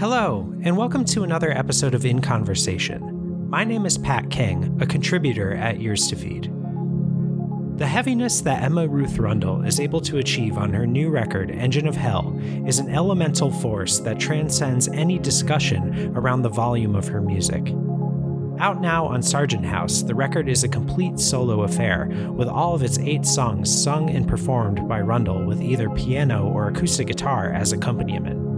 Hello, and welcome to another episode of In Conversation. My name is Pat King, a contributor at Years to Feed. The heaviness that Emma Ruth Rundle is able to achieve on her new record, Engine of Hell, is an elemental force that transcends any discussion around the volume of her music. Out now on Sargent House, the record is a complete solo affair, with all of its eight songs sung and performed by Rundle with either piano or acoustic guitar as accompaniment.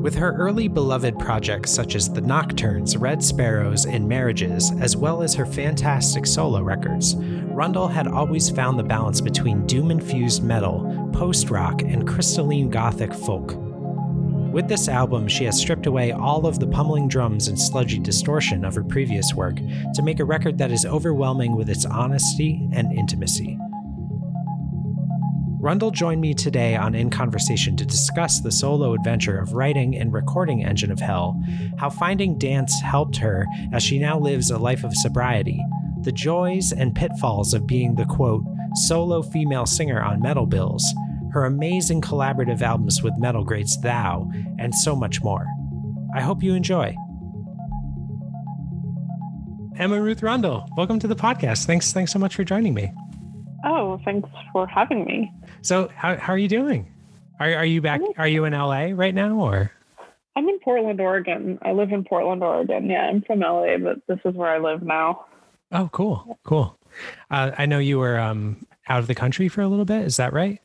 With her early beloved projects such as The Nocturnes, Red Sparrowes, and Marriages, as well as her fantastic solo records, Rundle had always found the balance between doom infused metal, post rock, and crystalline gothic folk. With this album, she has stripped away all of the pummeling drums and sludgy distortion of her previous work to make a record that is overwhelming with its honesty and intimacy. Rundle joined me today on In Conversation to discuss the solo adventure of writing and recording Engine of Hell, how finding dance helped her as she now lives a life of sobriety, the joys and pitfalls of being the quote, solo female singer on metal bills, her amazing collaborative albums with metal greats Thou, and so much more. I hope you enjoy. Emma Ruth Rundle, welcome to the podcast. Thanks, thanks so much for joining me. Oh, thanks for having me. So, how, how are you doing? Are, are you back? Are you in LA right now or? I'm in Portland, Oregon. I live in Portland, Oregon. Yeah, I'm from LA, but this is where I live now. Oh, cool. Cool. Uh, I know you were um, out of the country for a little bit. Is that right?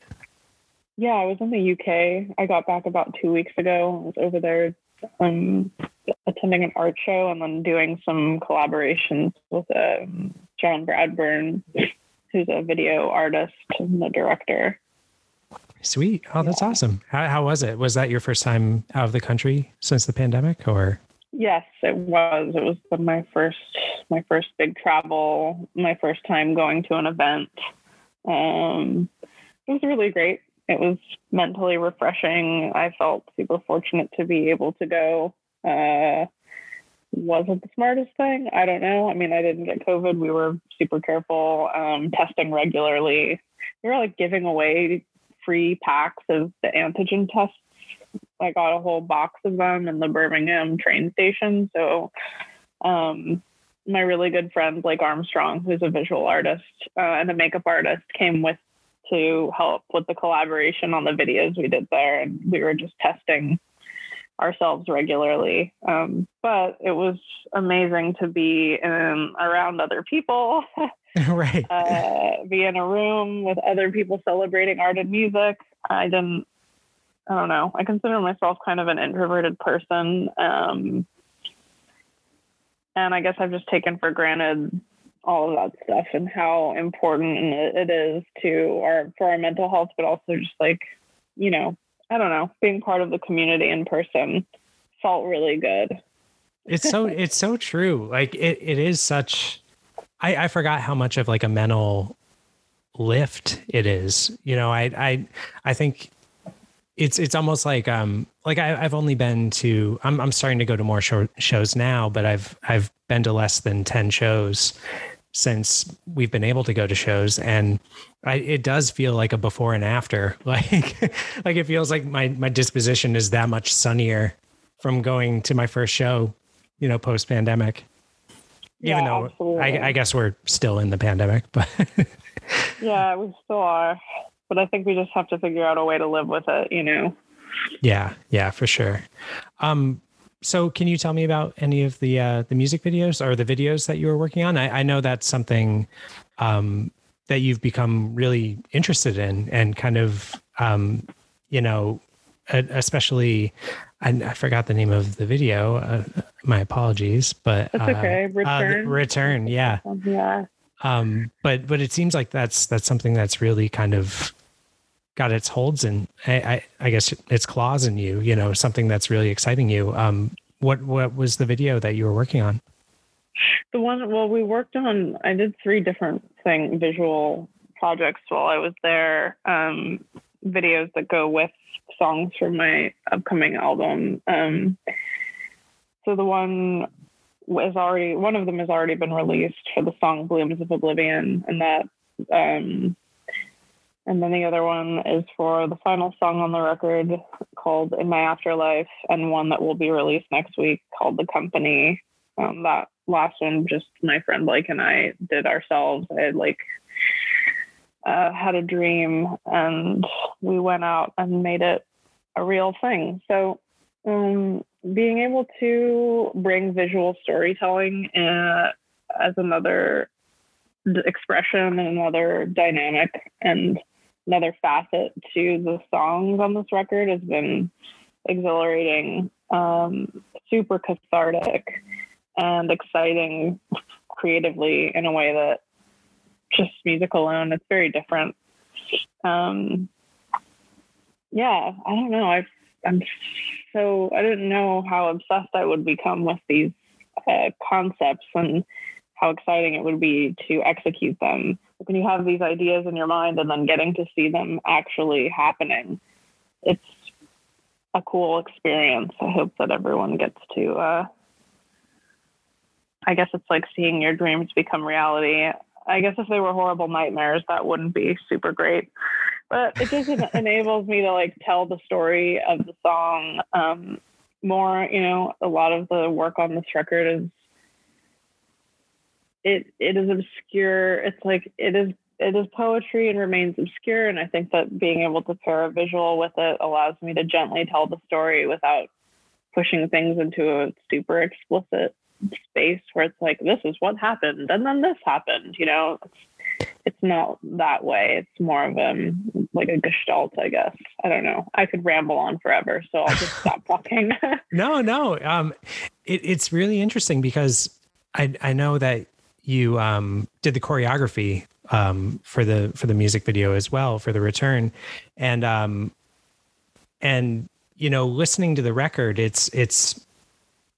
Yeah, I was in the UK. I got back about two weeks ago. I was over there um, attending an art show and then doing some collaborations with um, John Bradburn who's a video artist and the director. Sweet. Oh, that's yeah. awesome. How, how was it? Was that your first time out of the country since the pandemic or? Yes, it was. It was my first, my first big travel, my first time going to an event. Um, it was really great. It was mentally refreshing. I felt super fortunate to be able to go. Uh, wasn't the smartest thing. I don't know. I mean, I didn't get COVID. We were super careful, um, testing regularly. We were like giving away free packs of the antigen tests. I got a whole box of them in the Birmingham train station. So, um, my really good friend Blake Armstrong, who's a visual artist uh, and a makeup artist, came with to help with the collaboration on the videos we did there, and we were just testing ourselves regularly. Um, but it was amazing to be in, around other people, right? Uh, be in a room with other people celebrating art and music. I didn't. I don't know. I consider myself kind of an introverted person. Um, and I guess I've just taken for granted all of that stuff and how important it is to our for our mental health, but also just like you know I don't know, being part of the community in person felt really good. it's so it's so true. Like it it is such I, I forgot how much of like a mental lift it is. You know, I I I think it's it's almost like um like I, have only been to I'm I'm starting to go to more show, shows now, but I've I've been to less than ten shows since we've been able to go to shows, and I, it does feel like a before and after. Like, like it feels like my my disposition is that much sunnier from going to my first show, you know, post pandemic. Even yeah, though I, I, guess we're still in the pandemic, but yeah, we still are. But I think we just have to figure out a way to live with it, you know. Yeah, yeah, for sure. Um, so can you tell me about any of the uh, the music videos or the videos that you were working on? I, I know that's something um, that you've become really interested in and kind of um, you know especially I, I, forgot the name of the video uh, my apologies but that's okay. uh, return. Uh, return yeah. Yeah. Um but but it seems like that's that's something that's really kind of got its holds and I, I, I guess its claws in you you know something that's really exciting you. Um what what was the video that you were working on? The one, well, we worked on, I did three different thing, visual projects while I was there, um, videos that go with songs from my upcoming album. Um, so the one was already, one of them has already been released for the song Blooms of Oblivion, and that um, and then the other one is for the final song on the record called In My Afterlife, and one that will be released next week called The Company. Um, that last one, just my friend Blake and I did ourselves. I had like uh, had a dream, and we went out and made it a real thing. So, um, being able to bring visual storytelling uh, as another expression, and another dynamic, and another facet to the songs on this record has been exhilarating, um, super cathartic, and exciting creatively in a way that just music alone, it's very different. Um, yeah, I don't know. i am so I didn't know how obsessed I would become with these uh, concepts and how exciting it would be to execute them. When you have these ideas in your mind and then getting to see them actually happening, it's a cool experience. I hope that everyone gets to. Uh, I guess it's like seeing your dreams become reality. I guess if they were horrible nightmares, that wouldn't be super great. But it just enables me to like tell the story of the song um, more. You know, a lot of the work on this record is it it is obscure. It's like it is it is poetry and remains obscure. And I think that being able to pair a visual with it allows me to gently tell the story without pushing things into a super explicit space where it's like this is what happened and then this happened. You know, it's, it's not that way. It's more of um like a gestalt, I guess. I don't know. I could ramble on forever, so I'll just stop talking. no, no. Um, it, it's really interesting because I I know that you um, did the choreography um, for the for the music video as well for the return, and um, and you know listening to the record, it's it's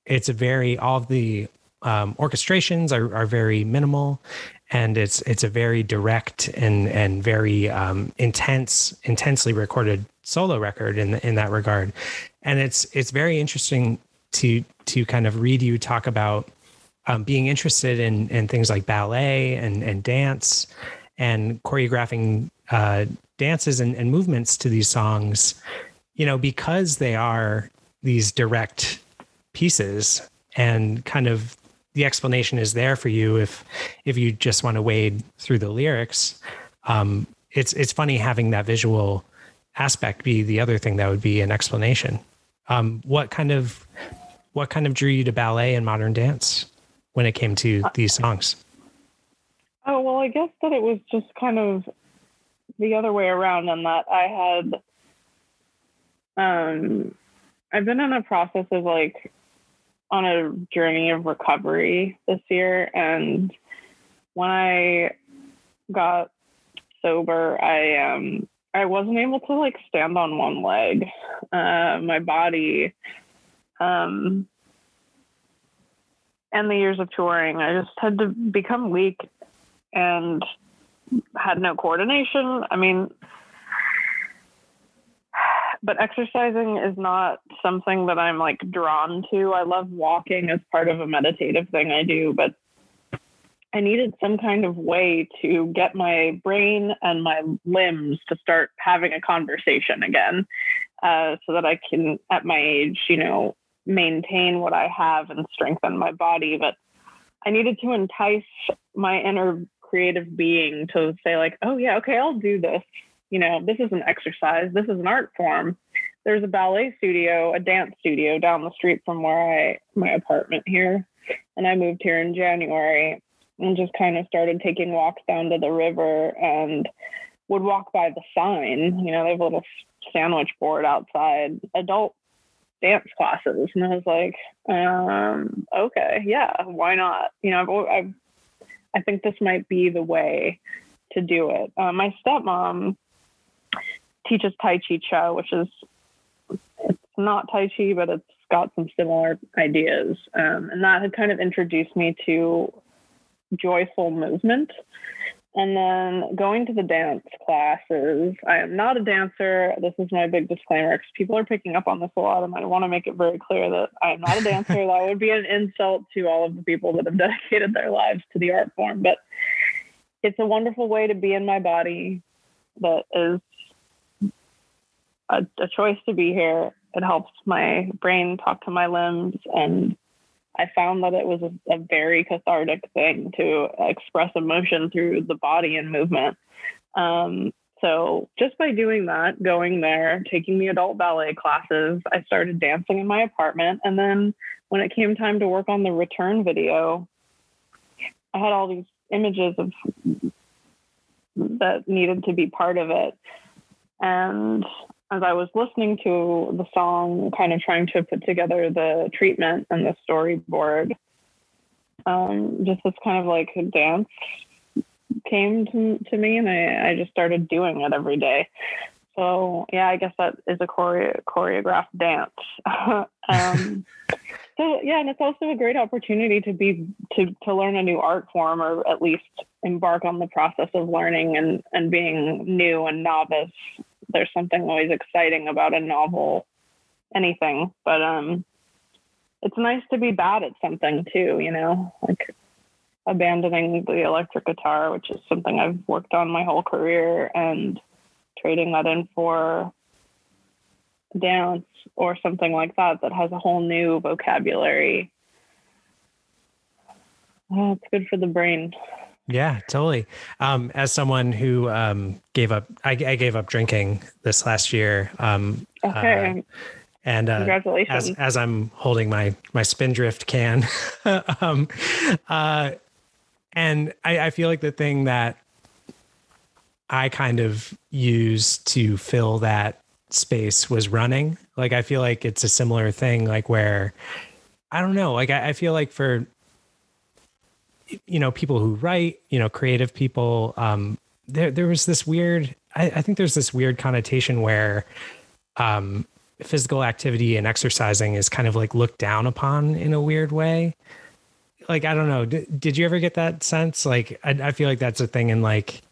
it's a very all the um, orchestrations are, are very minimal. And it's it's a very direct and and very um, intense intensely recorded solo record in in that regard. And it's it's very interesting to to kind of read you talk about um, being interested in in things like ballet and and dance and choreographing uh, dances and, and movements to these songs, you know, because they are these direct pieces and kind of the explanation is there for you if if you just want to wade through the lyrics. Um, it's it's funny having that visual aspect be the other thing that would be an explanation. Um, what kind of what kind of drew you to ballet and modern dance? When it came to these songs? Oh, well, I guess that it was just kind of the other way around in that I had um I've been in a process of like on a journey of recovery this year and when I got sober I um I wasn't able to like stand on one leg. Uh my body um and the years of touring, I just had to become weak and had no coordination. I mean, but exercising is not something that I'm like drawn to. I love walking as part of a meditative thing I do, but I needed some kind of way to get my brain and my limbs to start having a conversation again uh, so that I can, at my age, you know, maintain what I have and strengthen my body. But I needed to entice my inner creative being to say, like, oh, yeah, okay, I'll do this. You know, this is an exercise, this is an art form. There's a ballet studio, a dance studio down the street from where I, my apartment here. And I moved here in January and just kind of started taking walks down to the river and would walk by the sign. You know, they have a little sandwich board outside, adult dance classes. And i was like um, okay yeah why not? You know I've, I've, i think this might be the way to do it. Uh, my stepmom teaches tai chi chuan which is it's not tai chi but it's got some similar ideas. Um, and that had kind of introduced me to joyful movement and then going to the dance classes. I am not a dancer. This is my big disclaimer because people are picking up on this a lot, and I want to make it very clear that I am not a dancer. that would be an insult to all of the people that have dedicated their lives to the art form. But it's a wonderful way to be in my body that is a, a choice to be here. It helps my brain talk to my limbs and I found that it was a, a, very cathartic thing to express emotion through the body and movement. Um, so just by doing that, going there, taking the adult ballet classes, I started dancing in my apartment. And then when it came time to work on the return video, I had all these images of that needed to be part of it. And as I was listening to the song, kind of trying to put together the treatment and the storyboard, um, just this kind of like dance came to, to me, and I, I just started doing it every day. So yeah, I guess that is a chore- choreographed dance. um, so yeah, and it's also a great opportunity to be to to learn a new art form, or at least embark on the process of learning and and being new and novice there's something always exciting about a novel, anything. But um, it's nice to be bad at something too, you know, like abandoning the electric guitar, which is something I've worked on my whole career, and trading that in for dance or something like that that has a whole new vocabulary. Oh, it's good for the brain. Yeah, totally. Um, as someone who um, gave up, I, I, gave up drinking this last year. Um, okay. Uh, and uh, congratulations. As, as I'm holding my my Spindrift can, um, uh, and I, I feel like the thing that I kind of used to fill that space was running. Like I feel like it's a similar thing, like where I don't know, like I, I feel like for you know, people who write, you know, creative people, um, there there was this weird I, I think there's this weird connotation where um physical activity and exercising is kind of like looked down upon in a weird way. Like I don't know. Did, did you ever get that sense? Like I, I feel like that's a thing in like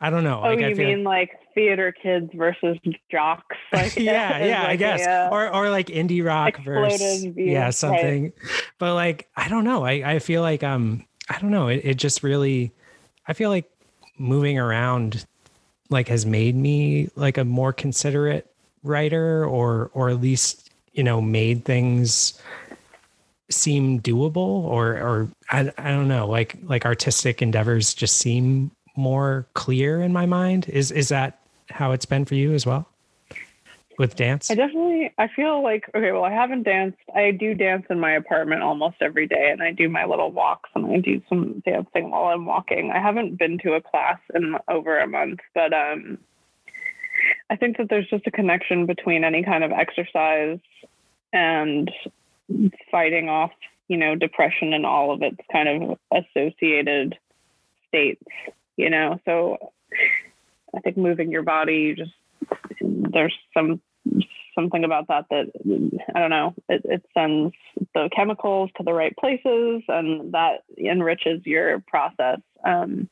I don't know. Oh, like, you mean like, like theater kids versus jocks? Like, yeah, yeah, like I guess, a, or or like indie rock versus yeah something. Right. But like I don't know. I I feel like um I don't know. It, it just really, I feel like moving around like has made me like a more considerate writer or, or at least, you know, made things seem doable or, or I, I don't know, like, like artistic endeavors just seem more clear in my mind. Is, is that how it's been for you as well? With dance? I definitely I feel like okay, well I haven't danced. I do dance in my apartment almost every day and I do my little walks and I do some dancing while I'm walking. I haven't been to a class in over a month, but um I think that there's just a connection between any kind of exercise and fighting off, you know, depression and all of its kind of associated states, you know. So I think moving your body just there's some something about that that I don't know. It, it, sends the chemicals to the right places, and that enriches your process. Um,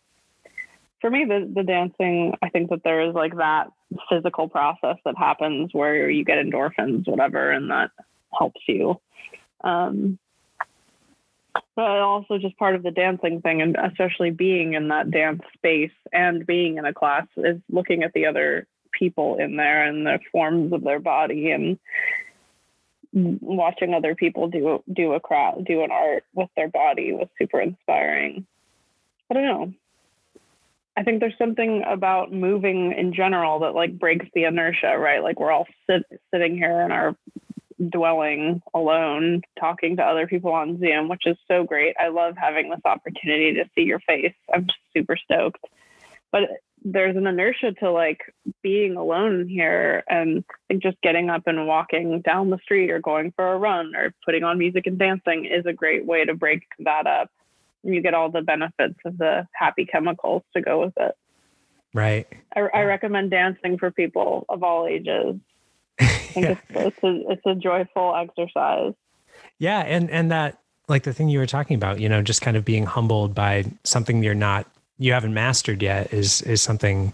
for me, the the dancing, I think that there is like that physical process that happens where you get endorphins, whatever, and that helps you. Um, but also just part of the dancing thing, and especially being in that dance space and being in a class is looking at the other people in there and the forms of their body and watching other people do do a craft do an art with their body was super inspiring. I don't know. I think there's something about moving in general that like breaks the inertia, right? Like we're all sit, sitting here in our dwelling alone, talking to other people on Zoom, which is so great. I love having this opportunity to see your face. I'm super stoked. But there's an inertia to like being alone here and like just getting up and walking down the street or going for a run or putting on music and dancing is a great way to break that up. And you get all the benefits of the happy chemicals to go with it. Right. I, I recommend dancing for people of all ages. yeah. it's, it's, a, it's a joyful exercise. Yeah. And, and that, like the thing you were talking about, you know, just kind of being humbled by something you're not you haven't mastered yet is is something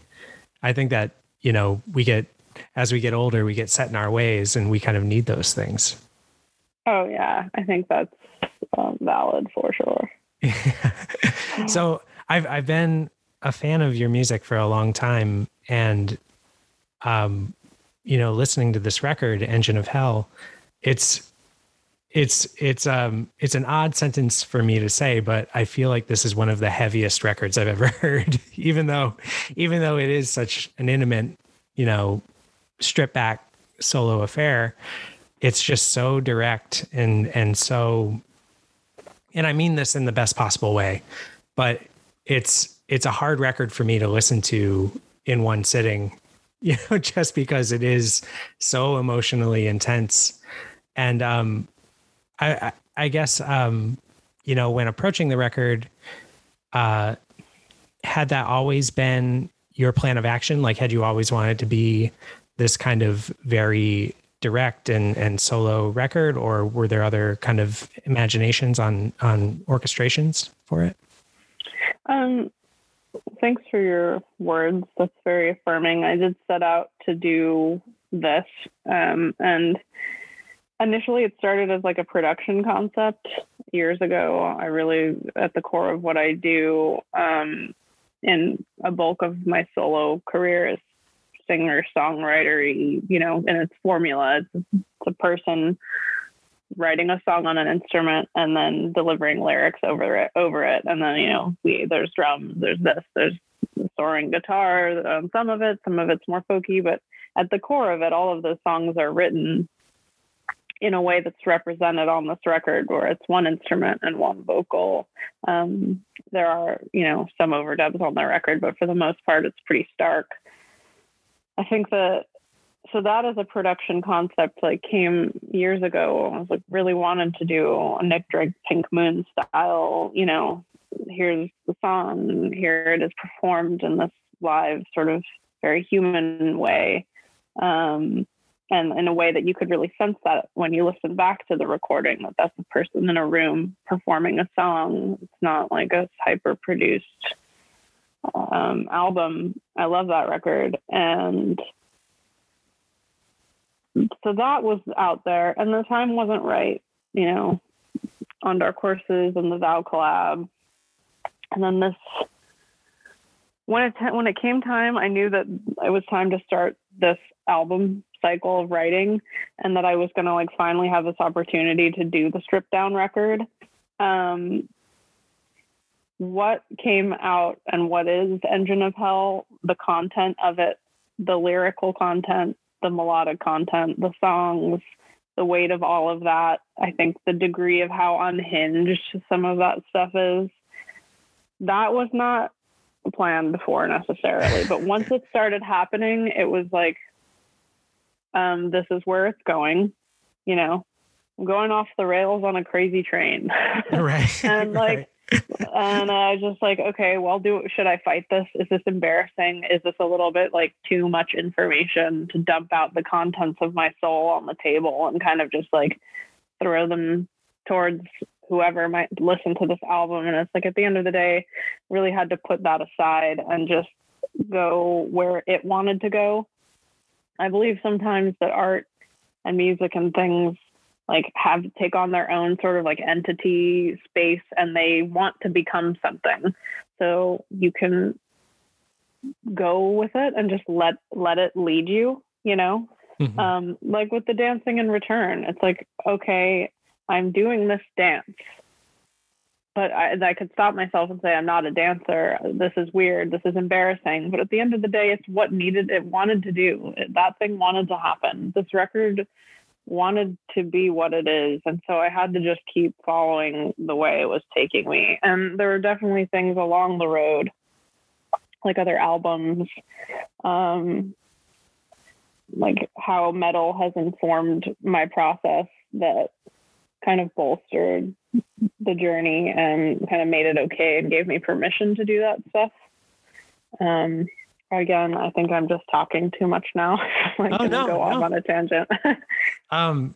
I think that you know we get as we get older we get set in our ways and we kind of need those things. Oh yeah, I think that's um, valid for sure. so I've I've been a fan of your music for a long time, and um, you know, listening to this record, Engine of Hell, it's it's it's um it's an odd sentence for me to say, but I feel like this is one of the heaviest records I've ever heard. even though even though it is such an intimate, you know, strip back solo affair, it's just so direct and and so and I mean this in the best possible way, but it's it's a hard record for me to listen to in one sitting, you know, just because it is so emotionally intense. And um I, I guess um, you know when approaching the record, uh, had that always been your plan of action? Like, had you always wanted to be this kind of very direct and and solo record, or were there other kind of imaginations on on orchestrations for it? Um, thanks for your words. That's very affirming. I did set out to do this, um, and initially it started as like a production concept years ago. I really at the core of what i do um and a bulk of my solo career is singer songwriter you know in its formula. It's, it's a person writing a song on an instrument and then delivering lyrics over it over it. And then you know we, there's drums there's this there's soaring guitar um, some of it some of it's more folky but at the core of it all of those songs are written in a way that's represented on this record where it's one instrument and one vocal. Um, there are, you know, some overdubs on the record, but for the most part, it's pretty stark. I think that so that as a production concept like came years ago. I was like really wanted to do a Nick Drake Pink Moon style, you know, here's the song, here it is performed in this live sort of very human way. Um, and in a way that you could really sense that when you listen back to the recording that that's a person in a room performing a song. It's not like a hyper produced um, album. I love that record. And so that was out there and the time wasn't right you know on dark horses and the Thou collab. And then this when it when it came time i knew that it was time to start this album cycle of writing and that I was going to like finally have this opportunity to do the stripped down record. Um, what came out and what is Engine of Hell, the content of it, the lyrical content, the melodic content, the songs, the weight of all of that. I think the degree of how unhinged some of that stuff is. That was not planned before necessarily, but once it started happening, it was like, um, this is where it's going. You know, I'm going off the rails on a crazy train. right. and like, and I was just like, okay, well, do should I fight this? Is this embarrassing? Is this a little bit like too much information to dump out the contents of my soul on the table and kind of just like throw them towards whoever might listen to this album? And it's like at the end of the day, really had to put that aside and just go where it wanted to go I believe sometimes that art and music and things like have to take on their own sort of like entity space and they want to become something. So you can go with it and just let let it lead you, you know? Mm-hmm. Um, like with the dancing in return, it's like, okay, I'm doing this dance but I, I could stop myself and say I'm not a dancer. This is weird. This is embarrassing. But at the end of the day, it's what needed. It wanted to do. That thing wanted to happen. This record wanted to be what it is, and so I had to just keep following the way it was taking me. And there were definitely things along the road, like other albums, um, like how metal has informed my process that kind of bolstered the journey and kind of made it okay and gave me permission to do that stuff. Um, again, I think I'm just talking too much now. I'm oh, no, go off on a tangent. um,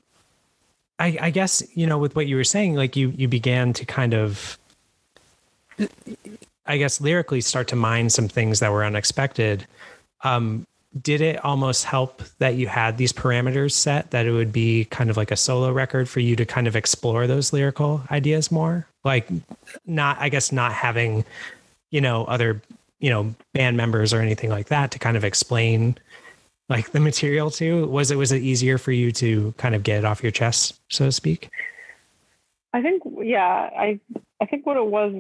I, I guess you know with what you were saying, like you you began to kind of, I guess lyrically start to mine some things that were unexpected. Um, did it almost help that you had these parameters set that it would be kind of like a solo record for you to kind of explore those lyrical ideas more like not i guess not having you know other you know, band members or anything like that to kind of explain like the material to? Was it was it easier for you to kind of get it off your chest, so to speak? I think yeah, I I think what it was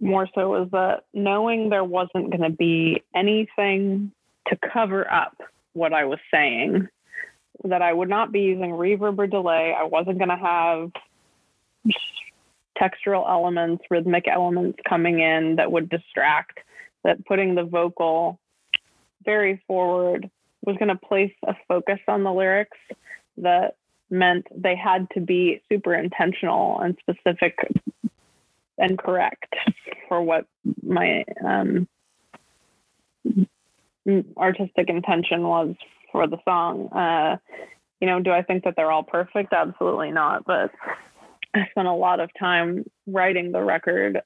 more so was that knowing there wasn't going to be anything to cover up what I was saying, that I would not be using reverb or delay. I wasn't going to have textural elements, rhythmic elements coming in that would distract, that putting the vocal very forward was going to place a focus on the lyrics that meant they had to be super intentional and specific and correct for what my um, artistic intention was for the song. Uh, you know, do I think that they're all perfect? Absolutely not. But I spent a lot of time writing the record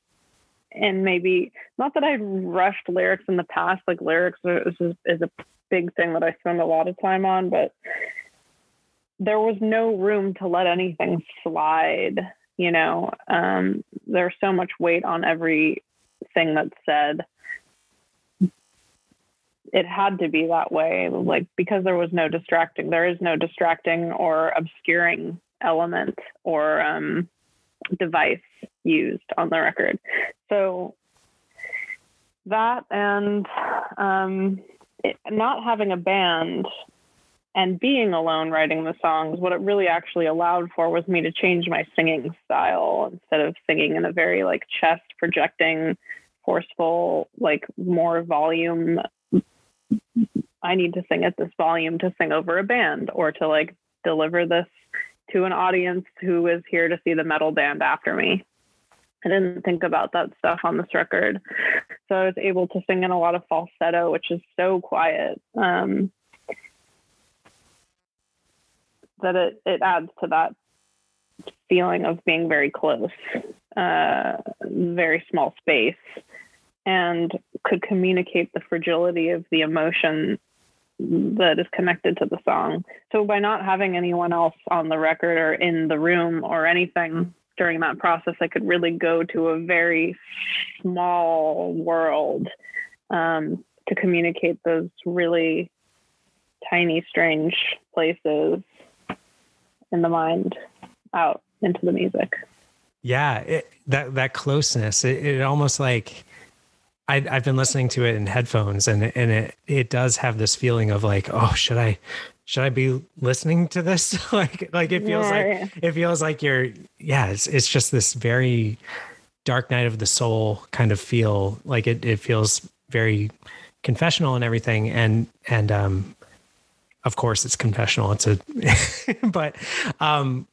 and maybe not that I've rushed lyrics in the past, like lyrics is, is a big thing that I spend a lot of time on, but there was no room to let anything slide. You know, um, there's so much weight on everything that's said. It had to be that way, like because there was no distracting. There is no distracting or obscuring element or um, device used on the record. So that and um, it, not having a band and being alone writing the songs, what it really actually allowed for was me to change my singing style instead of singing in a very like chest projecting, forceful, like more volume. I need to sing at this volume to sing over a band or to like deliver this to an audience who is here to see the metal band after me. I didn't think about that stuff on this record. So I was able to sing in a lot of falsetto, which is so quiet. Um, that it, it adds to that feeling of being very close, uh, very small space, and could communicate the fragility of the emotion that is connected to the song. So by not having anyone else on the record or in the room or anything during that process, I could really go to a very small world um, to communicate those really tiny, strange places in the mind out into the music. Yeah, it, that that closeness, it, it almost like I, have been listening to it in headphones, and and it it does have this feeling of like, oh, should I should I be listening to this? like like it feels yeah. like it feels like you're yeah, it's it's just this very dark night of the soul kind of feel. Like it it feels very confessional and everything, and and um of course it's confessional it's a but um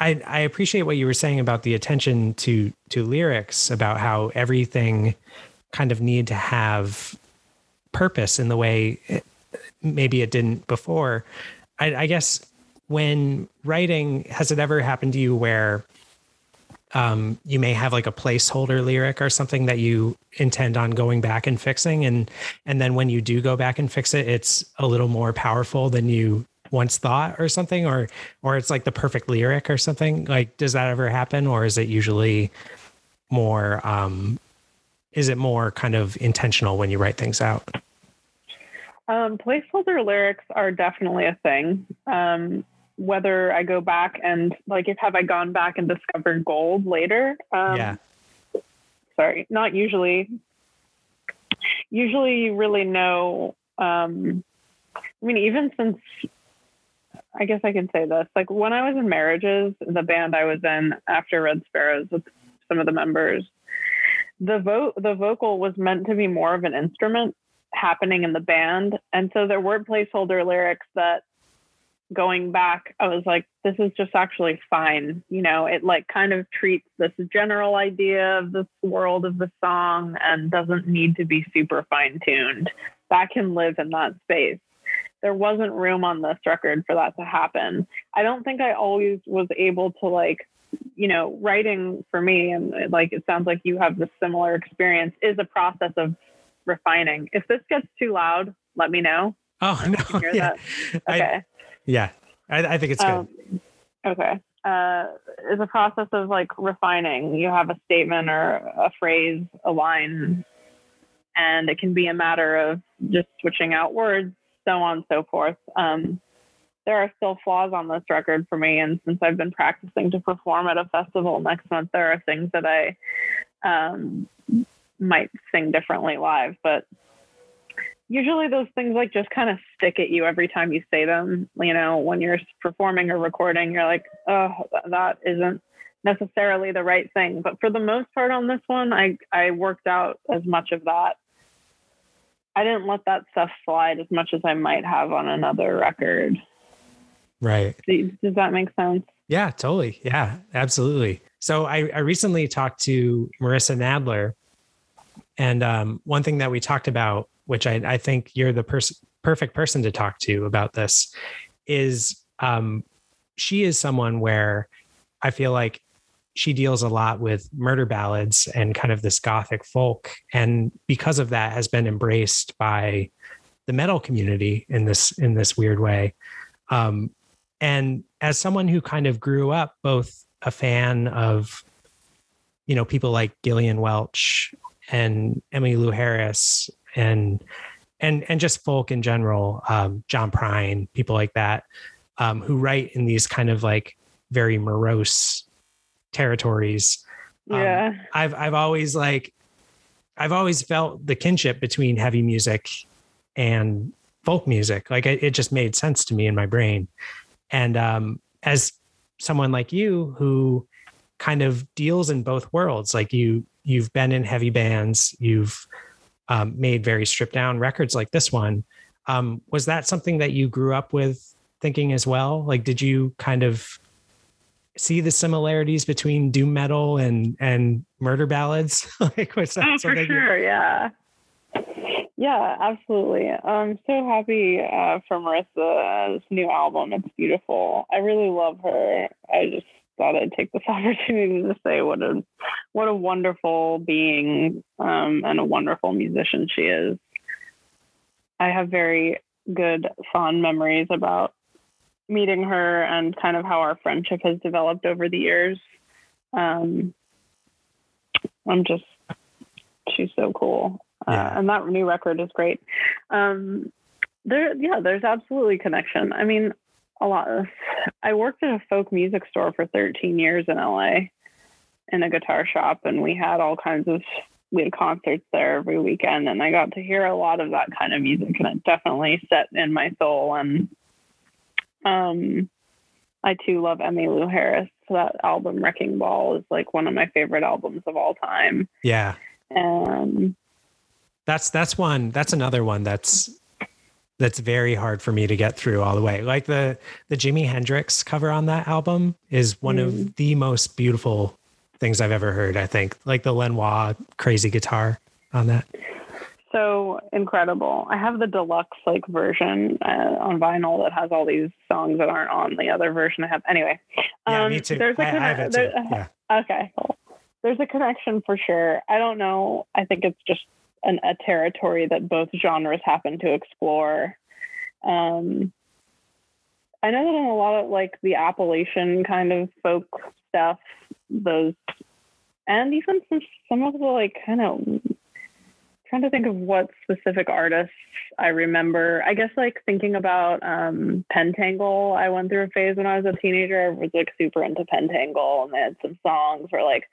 I, I appreciate what you were saying about the attention to to lyrics about how everything kind of need to have purpose in the way it, maybe it didn't before. I, I, guess when writing, has it ever happened to you where um, you may have like a placeholder lyric or something that you intend on going back and fixing and and then when you do go back and fix it it's a little more powerful than you once thought or something or or it's like the perfect lyric or something like does that ever happen or is it usually more um is it more kind of intentional when you write things out um placeholder lyrics are definitely a thing um whether I go back and like if have I gone back and discovered gold later? Um, yeah. Sorry, not usually. Usually, you really know. Um, I mean, even since I guess I can say this, like when I was in marriages, the band I was in after Red Sparrowes with some of the members, the vote the vocal was meant to be more of an instrument happening in the band, and so there were placeholder lyrics that going back, I was like, this is just actually fine. You know, it like kind of treats this general idea of the world of the song and doesn't need to be super fine tuned. That can live in that space. There wasn't room on this record for that to happen. I don't think I always was able to like, you know, writing for me, and like it sounds like you have this similar experience, is a process of refining. If this gets too loud, let me know. Oh no! Yeah. Okay. I, yeah, I, I think it's good. Um, okay. Uh, it's a process of like refining. You have a statement or a phrase, a line and it can be a matter of just switching out words, so on and so forth. Um, there are still flaws on this record for me, and since I've been practicing to perform at a festival next month, there are things that I um, might sing differently live, but usually those things like just kind of stick at you every time you say them. You know, when you're performing or recording, you're like, oh, that isn't necessarily the right thing. But for the most part on this one, I I worked out as much of that. I didn't let that stuff slide as much as I might have on another record. Right. Does that make sense? Yeah, totally. Yeah, absolutely. So I, I recently talked to Marissa Nadler, and um, one thing that we talked about, which I, I think you're the person perfect person to talk to about this, is um, she is someone where I feel like she deals a lot with murder ballads and kind of this gothic folk. And because of that has been embraced by the metal community in this in this weird way. Um, and as someone who kind of grew up both a fan of you know people like Gillian Welch and Emily Emmylou Harris and and and just folk in general um, John Prine people like that um, who write in these kind of like very morose territories. Um, yeah. Um, I've I've always like I've always felt the kinship between heavy music and folk music. Like it, it just made sense to me in my brain. And um, as someone like you who kind of deals in both worlds, like you you've been in heavy bands, you've um, made very stripped down records like this one. Um, was that something that you grew up with thinking as well? Like, did you kind of see the similarities between doom metal and and murder ballads? like, what's that? Oh, for sure, yeah, yeah, absolutely. I'm so happy uh, for Marissa's new album. It's beautiful. I really love her. I just thought I'd take this opportunity to say what a what a wonderful being um, and a wonderful musician she is. I have very good fond memories about meeting her and kind of how our friendship has developed over the years. Um, I'm just, she's so cool. Uh, yeah. Uh, and that new record is great. Um, there, yeah, there's absolutely connection. I mean, a lot of, I worked at a folk music store for 13 years in LA in a guitar shop, and we had all kinds of, we had concerts there every weekend, and I got to hear a lot of that kind of music, and it definitely set in my soul and um, I too love Emmylou Harris. That album Wrecking Ball is like one of my favorite albums of all time. Yeah. Um, that's that's one. That's another one that's that's very hard for me to get through all the way. Like the the Jimi Hendrix cover on that album is one mm. of the most beautiful things I've ever heard. I think like the Lanois crazy guitar on that so incredible. I have the deluxe like version uh, on vinyl that has all these songs that aren't on the other version I have. Anyway, yeah, um, me too. There's a I, I have it too. Yeah. Okay, cool. There's a connection for sure. I don't know. I think it's just an, a territory that both genres happen to explore. Um, I know that in a lot of like the Appalachian kind of folk stuff, those, and even some some of the like kind of trying to think of what specific artists I remember. I guess like thinking about um, Pentangle. I went through a phase when I was a teenager. I was like super into Pentangle, and they had some songs where like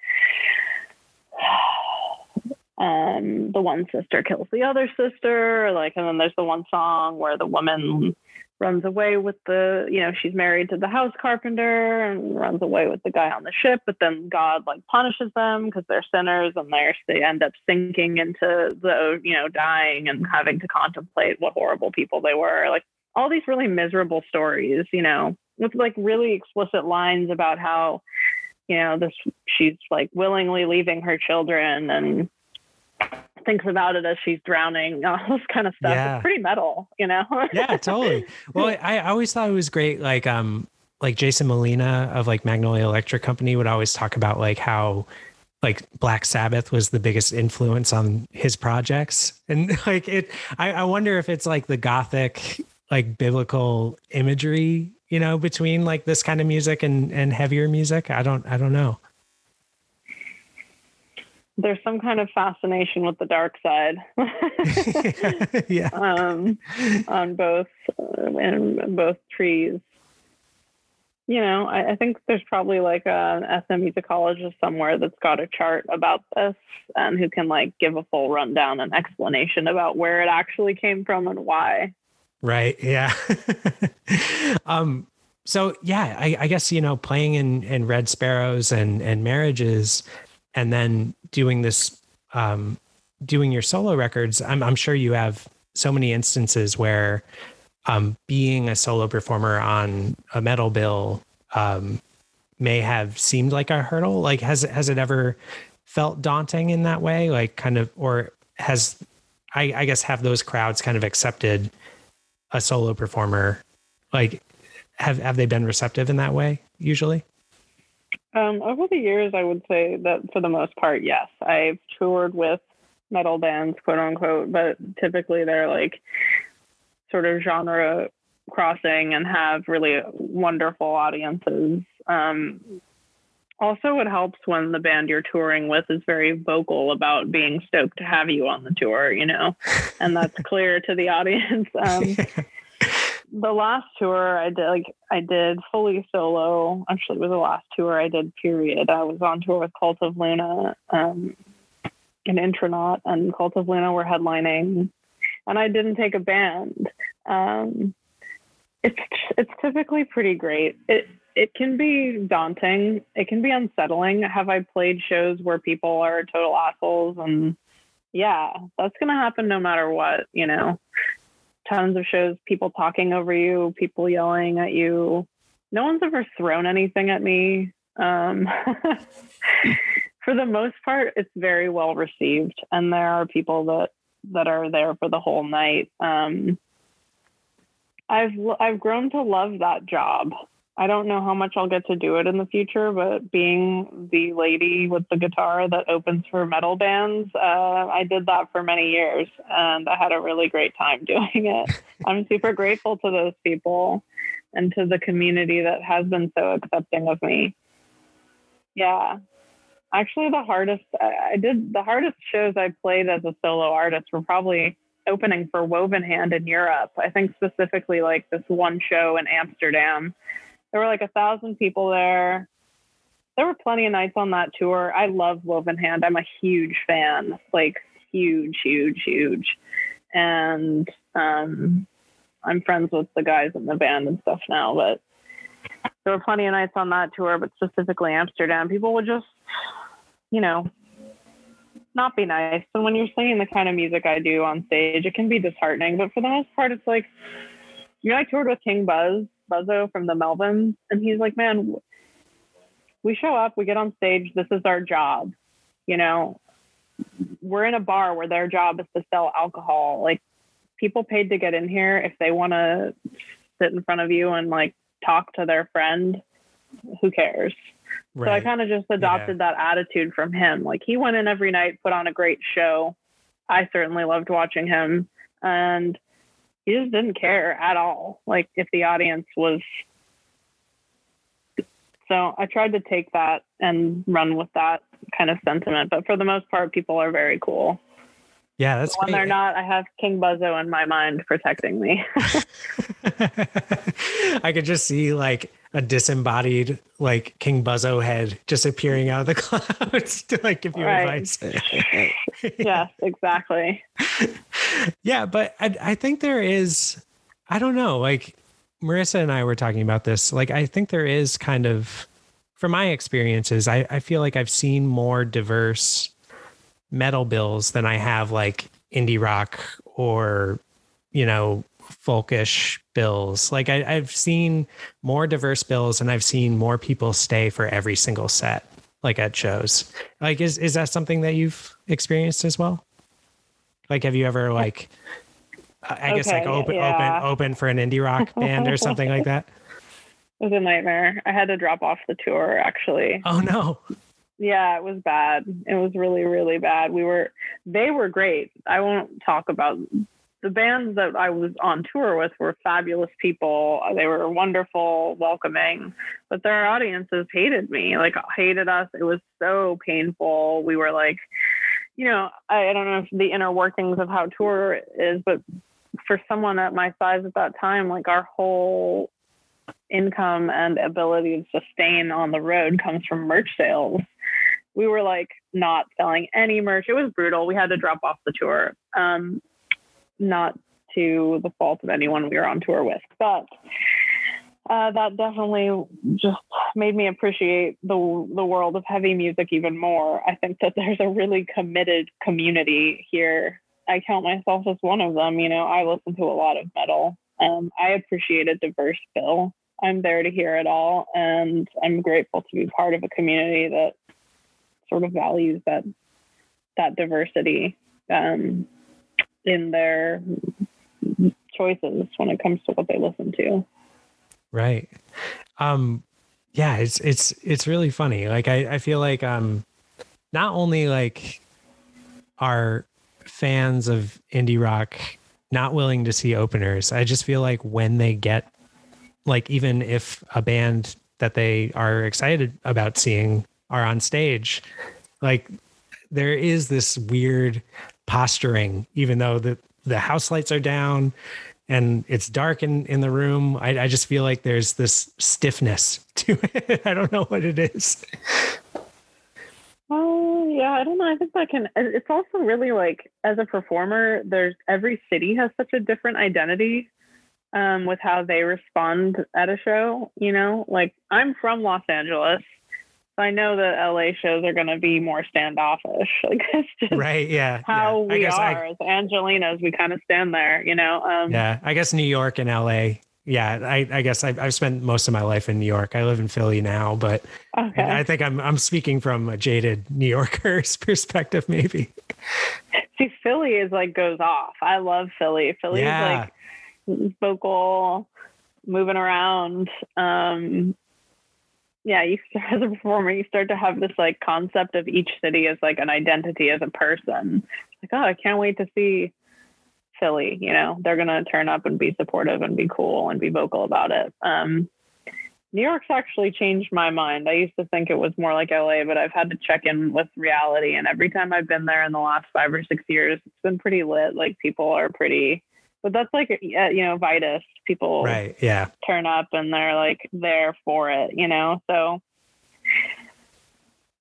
um, the one sister kills the other sister, like, and then there's the one song where the woman runs away with the you know she's married to the house carpenter and runs away with the guy on the ship but then god like punishes them because they're sinners and they're they end up sinking into the you know dying and having to contemplate what horrible people they were. Like all these really miserable stories you know with like really explicit lines about how you know this she's like willingly leaving her children and thinks about it as she's drowning, all this kind of stuff. Yeah. It's pretty metal, you know? yeah, totally. Well, I, I always thought it was great. Like, um, like Jason Molina of like Magnolia Electric Company would always talk about like how like Black Sabbath was the biggest influence on his projects. And like it, I, I wonder if it's like the gothic, like biblical imagery, you know, between like this kind of music and, and heavier music. I don't, I don't know. There's some kind of fascination with the dark side. yeah. Um, on both uh, in both trees. You know, I, I, think there's probably like an SM musicologist somewhere that's got a chart about this and who can like give a full rundown and explanation about where it actually came from and why. Right. Yeah. um, so yeah, I, I, guess you know, playing in in Red Sparrowes and and marriages, and then doing this, um, doing your solo records. I'm I'm sure you have so many instances where, um, being a solo performer on a metal bill, um, may have seemed like a hurdle. Like, has has it ever felt daunting in that way? Like, kind of, or has I, I guess have those crowds kind of accepted a solo performer like have have they been receptive in that way usually um, over the years i would say that for the most part yes i've toured with metal bands quote unquote but typically they're like sort of genre crossing and have really wonderful audiences. Um, also it helps when the band you're touring with is very vocal about being stoked to have you on the tour you know and that's clear to the audience. Um, the last tour I did like I did fully solo. Actually, it was the last tour I did. Period. I was on tour with Cult of Luna, um, and Intronaut, and Cult of Luna were headlining, and I didn't take a band. Um, it's it's typically pretty great. It it can be daunting. It can be unsettling. Have I played shows where people are total assholes and yeah, that's gonna happen no matter what, you know tons of shows, people talking over you, people yelling at you. No one's ever thrown anything at me. Um, for the most part, it's very well received, and there are people that that are there for the whole night. Um, I've I've grown to love that job. I don't know how much I'll get to do it in the future, but being the lady with the guitar that opens for metal bands, uh, I did that for many years and I had a really great time doing it. I'm super grateful to those people and to the community that has been so accepting of me. Yeah. Actually, the hardest, I did the hardest shows I played as a solo artist were probably opening for Woven Hand in Europe. I think specifically like this one show in Amsterdam there were like a thousand people there. There were plenty of nights on that tour. I love Woven Hand. I'm a huge fan, like huge, huge, huge. And um, I'm friends with the guys in the band and stuff now, but there were plenty of nights on that tour, but specifically Amsterdam, people would just, you know, not be nice. And when you're singing the kind of music I do on stage, it can be disheartening. But for the most part, it's like, you know, I toured with King Buzz Buzzo from the Melvins, and he's like, "Man, we show up, we get on stage. This is our job. You know, we're in a bar where their job is to sell alcohol. Like, people paid to get in here. If they want to sit in front of you and like talk to their friend, who cares?" Right. So I kind of just adopted yeah. that attitude from him. Like he went in every night, put on a great show. I certainly loved watching him. And he just didn't care at all. Like if the audience was. So I tried to take that and run with that kind of sentiment, but for the most part, people are very cool. Yeah, that's when great. they're not. I have King Buzzo in my mind protecting me. I could just see like a disembodied like King Buzzo head just appearing out of the clouds to like give you right. advice. yes, exactly. Yeah, but I, I think there is, I don't know, like Marissa and I were talking about this. Like, I think there is kind of, from my experiences, I, I feel like I've seen more diverse metal bills than I have like indie rock or, you know, folkish bills. Like I, have seen more diverse bills and I've seen more people stay for every single set, like at shows. Like is is that something that you've experienced as well? Like have you ever like I guess okay, like open yeah. open open for an indie rock band or something like that? It was a nightmare. I had to drop off the tour actually. Oh no. Yeah, it was bad. It was really, really bad. We were, they were great. I won't talk about the bands that I was on tour with were fabulous people. They were wonderful, welcoming, but their audiences hated me, like hated us. It was so painful. We were like, you know, I, I don't know if the inner workings of how tour is, but for someone at my size at that time, like our whole income and ability to sustain on the road comes from merch sales. We were like not selling any merch. It was brutal. We had to drop off the tour. Um, not to the fault of anyone we were on tour with, but uh, that definitely just made me appreciate the the world of heavy music even more. I think that there's a really committed community here. I count myself as one of them. You know, I listen to a lot of metal. Um, I appreciate a diverse bill. I'm there to hear it all, and I'm grateful to be part of a community that sort of values that that diversity um, in their choices when it comes to what they listen to. Right. Um, yeah, it's it's it's really funny. Like I, I feel like um not only like are fans of indie rock not willing to see openers, I just feel like when they get like even if a band that they are excited about seeing are on stage, like there is this weird posturing, even though the the house lights are down and it's dark in, in the room. I, I just feel like there's this stiffness to it. I don't know what it is. Oh yeah, I don't know. I think that can. It's also really like as a performer, there's every city has such a different identity um, with how they respond at a show. You know, like I'm from Los Angeles, I know that LA shows are going to be more standoffish. Like it's just right, yeah. How yeah. we are I, as Angelinos, we kind of stand there, you know. Um, yeah, I guess New York and LA. Yeah, I, I guess I've, I've, spent most of my life in New York. I live in Philly now, but okay. I think I'm I'm speaking from a jaded New Yorker's perspective, maybe. See, Philly is like goes off. I love Philly. Philly's yeah. like vocal, moving around. Um, yeah, you start as a performer, you start to have this like concept of each city as like an identity as a person. Like, oh, I can't wait to see Philly. You know, they're gonna turn up and be supportive and be cool and be vocal about it. Um, New York's actually changed my mind. I used to think it was more like LA, but I've had to check in with reality. And every time I've been there in the last five or six years, it's been pretty lit. Like people are pretty but that's like you know Vitus. People right yeah. turn up and they're like there for it you know? So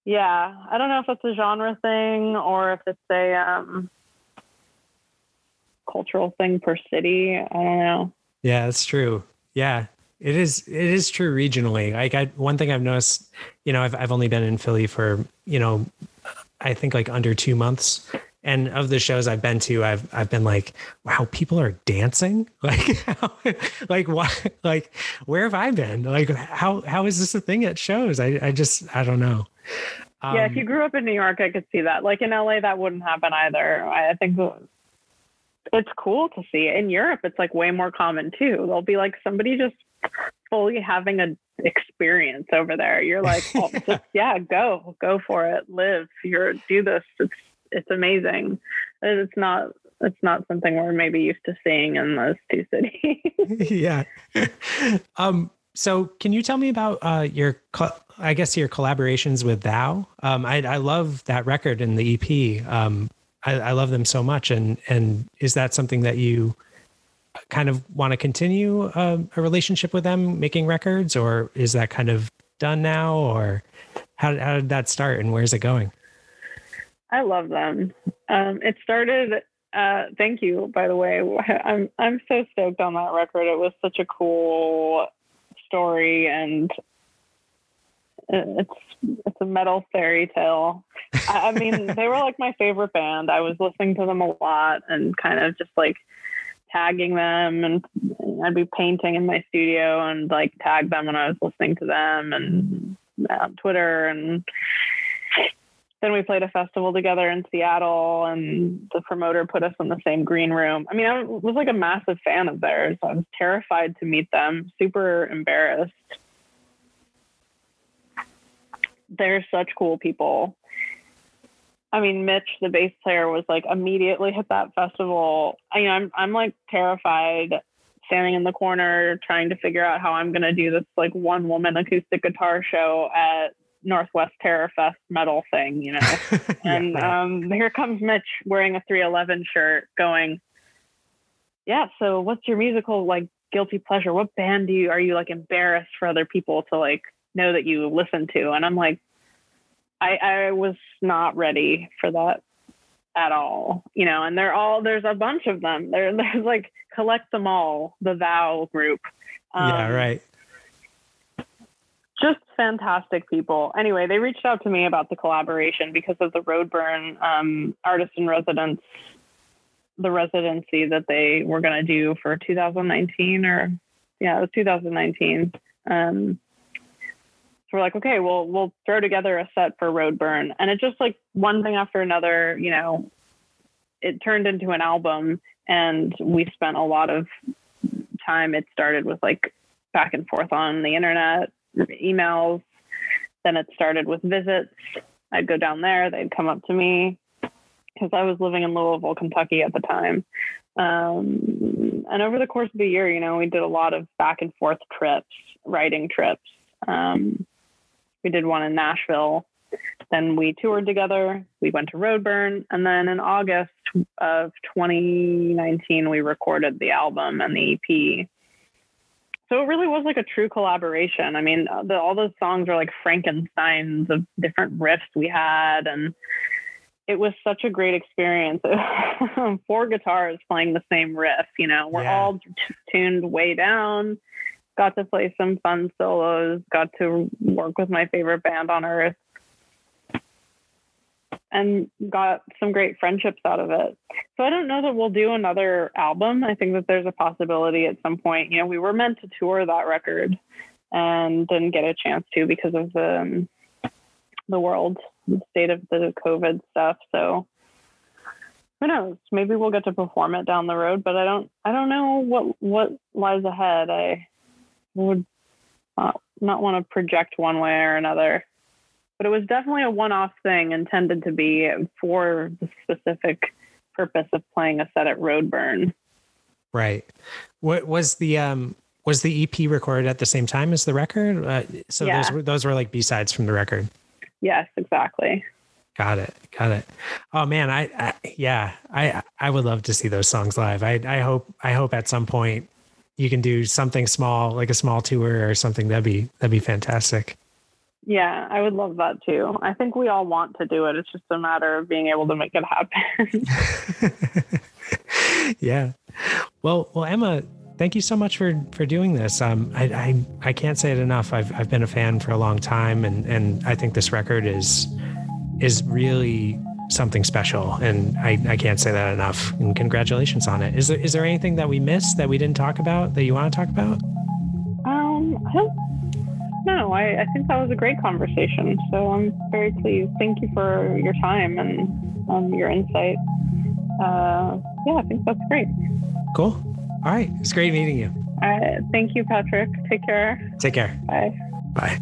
yeah. I don't know if it's a genre thing or if it's a um, cultural thing per city. I don't know. Yeah that's true. Yeah. It is it is true regionally. Like I one thing I've noticed you know I've I've only been in Philly for you know I think like under two months and of the shows I've been to, I've I've been like, wow, people are dancing. Like, how, like what? Like, where have I been? Like, how how is this a thing at shows? I I just I don't know. Um, yeah, if you grew up in New York, I could see that. Like in LA, that wouldn't happen either. I think it's cool to see. In Europe, it's like way more common too. There'll be like somebody just fully having a experience over there. You're like, oh, yeah. Just, yeah, go, go for it, live. You're do this. It's it's amazing. It's not it's not something we're maybe used to seeing in those two cities. yeah. Um, so can you tell me about uh, your, I guess your collaborations with Thou? Um, I, I love that record and the EP. Um, I, I love them so much. And, and is that something that you kind of want to continue uh, a relationship with them making records or is that kind of done now or how, how did that start and where's it going? I love them. Um, it started. Uh, thank you, by the way. I'm I'm so stoked on that record. It was such a cool story, and it's it's a metal fairy tale. I, I mean, they were like my favorite band. I was listening to them a lot, and kind of just like tagging them and I'd be painting in my studio and like tag them when I was listening to them and on Twitter and then we played a festival together in Seattle, and the promoter put us in the same green room. I mean, I was like a massive fan of theirs. I was terrified to meet them, super embarrassed. They're such cool people. I mean, Mitch, the bass player, was like immediately hit that festival. I mean, I'm I'm like terrified standing in the corner trying to figure out how I'm gonna do this like one woman acoustic guitar show at Northwest Terror Fest metal thing, you know. and yeah, um, here comes Mitch wearing a 311 shirt, going, "Yeah, so what's your musical like guilty pleasure? What band do you are you like embarrassed for other people to like know that you listen to?" And I'm like, I I was not ready for that at all, you know. And they're all there's a bunch of them. There there's like collect them all, the Thou group. Um, yeah, right just fantastic people. Anyway, they reached out to me about the collaboration because of the Roadburn um, artist in residence, the residency that they were going to do for 2019 or yeah, it was 2019. Um, so we're like, okay, well, we'll throw together a set for Roadburn, and it just like one thing after another, you know, it turned into an album, and we spent a lot of time. It started with like back and forth on the internet emails. Then it started with visits. I'd go down there, they'd come up to me because I was living in Louisville, Kentucky at the time. Um, and over the course of the year, you know, we did a lot of back and forth trips, writing trips. Um, we did one in Nashville. Then we toured together. We went to Roadburn. And then in August of 2019, we recorded the album and the EP. So it really was like a true collaboration. I mean, the, all those songs are like Frankenstein's of different riffs we had, and it was such a great experience. Four guitars playing the same riff. You know, we're yeah. all t- tuned way down. Got to play some fun solos. Got to work with my favorite band on earth and got some great friendships out of it. So I don't know that we'll do another album. I think that there's a possibility at some point. You know, we were meant to tour that record and didn't get a chance to because of the um, the world, the state of the COVID stuff. So who knows? Maybe we'll get to perform it down the road, but I don't I don't know what what lies ahead. I would not, not want to project one way or another but it was definitely a one-off thing intended to be for the specific purpose of playing a set at Roadburn. Right. What was the um was the EP recorded at the same time as the record? Uh, so yeah. those were those were like B-sides from the record. Yes, exactly. Got it. Got it. Oh man, I, I yeah, I I would love to see those songs live. I I hope I hope at some point you can do something small like a small tour or something that'd be that'd be fantastic. Yeah, I would love that too. I think we all want to do it. It's just a matter of being able to make it happen. yeah. Well, well, Emma, thank you so much for for doing this. Um, I, I I can't say it enough. I've I've been a fan for a long time, and and I think this record is is really something special, and I I can't say that enough. And congratulations on it. Is there is there anything that we missed that we didn't talk about that you want to talk about? Um, I don't no, I, I think that was a great conversation. So I'm very pleased. Thank you for your time and um, your insight. Uh, yeah, I think that's great. Cool. All right. It's great meeting you. Uh, thank you, Patrick. Take care. Take care. Bye. Bye.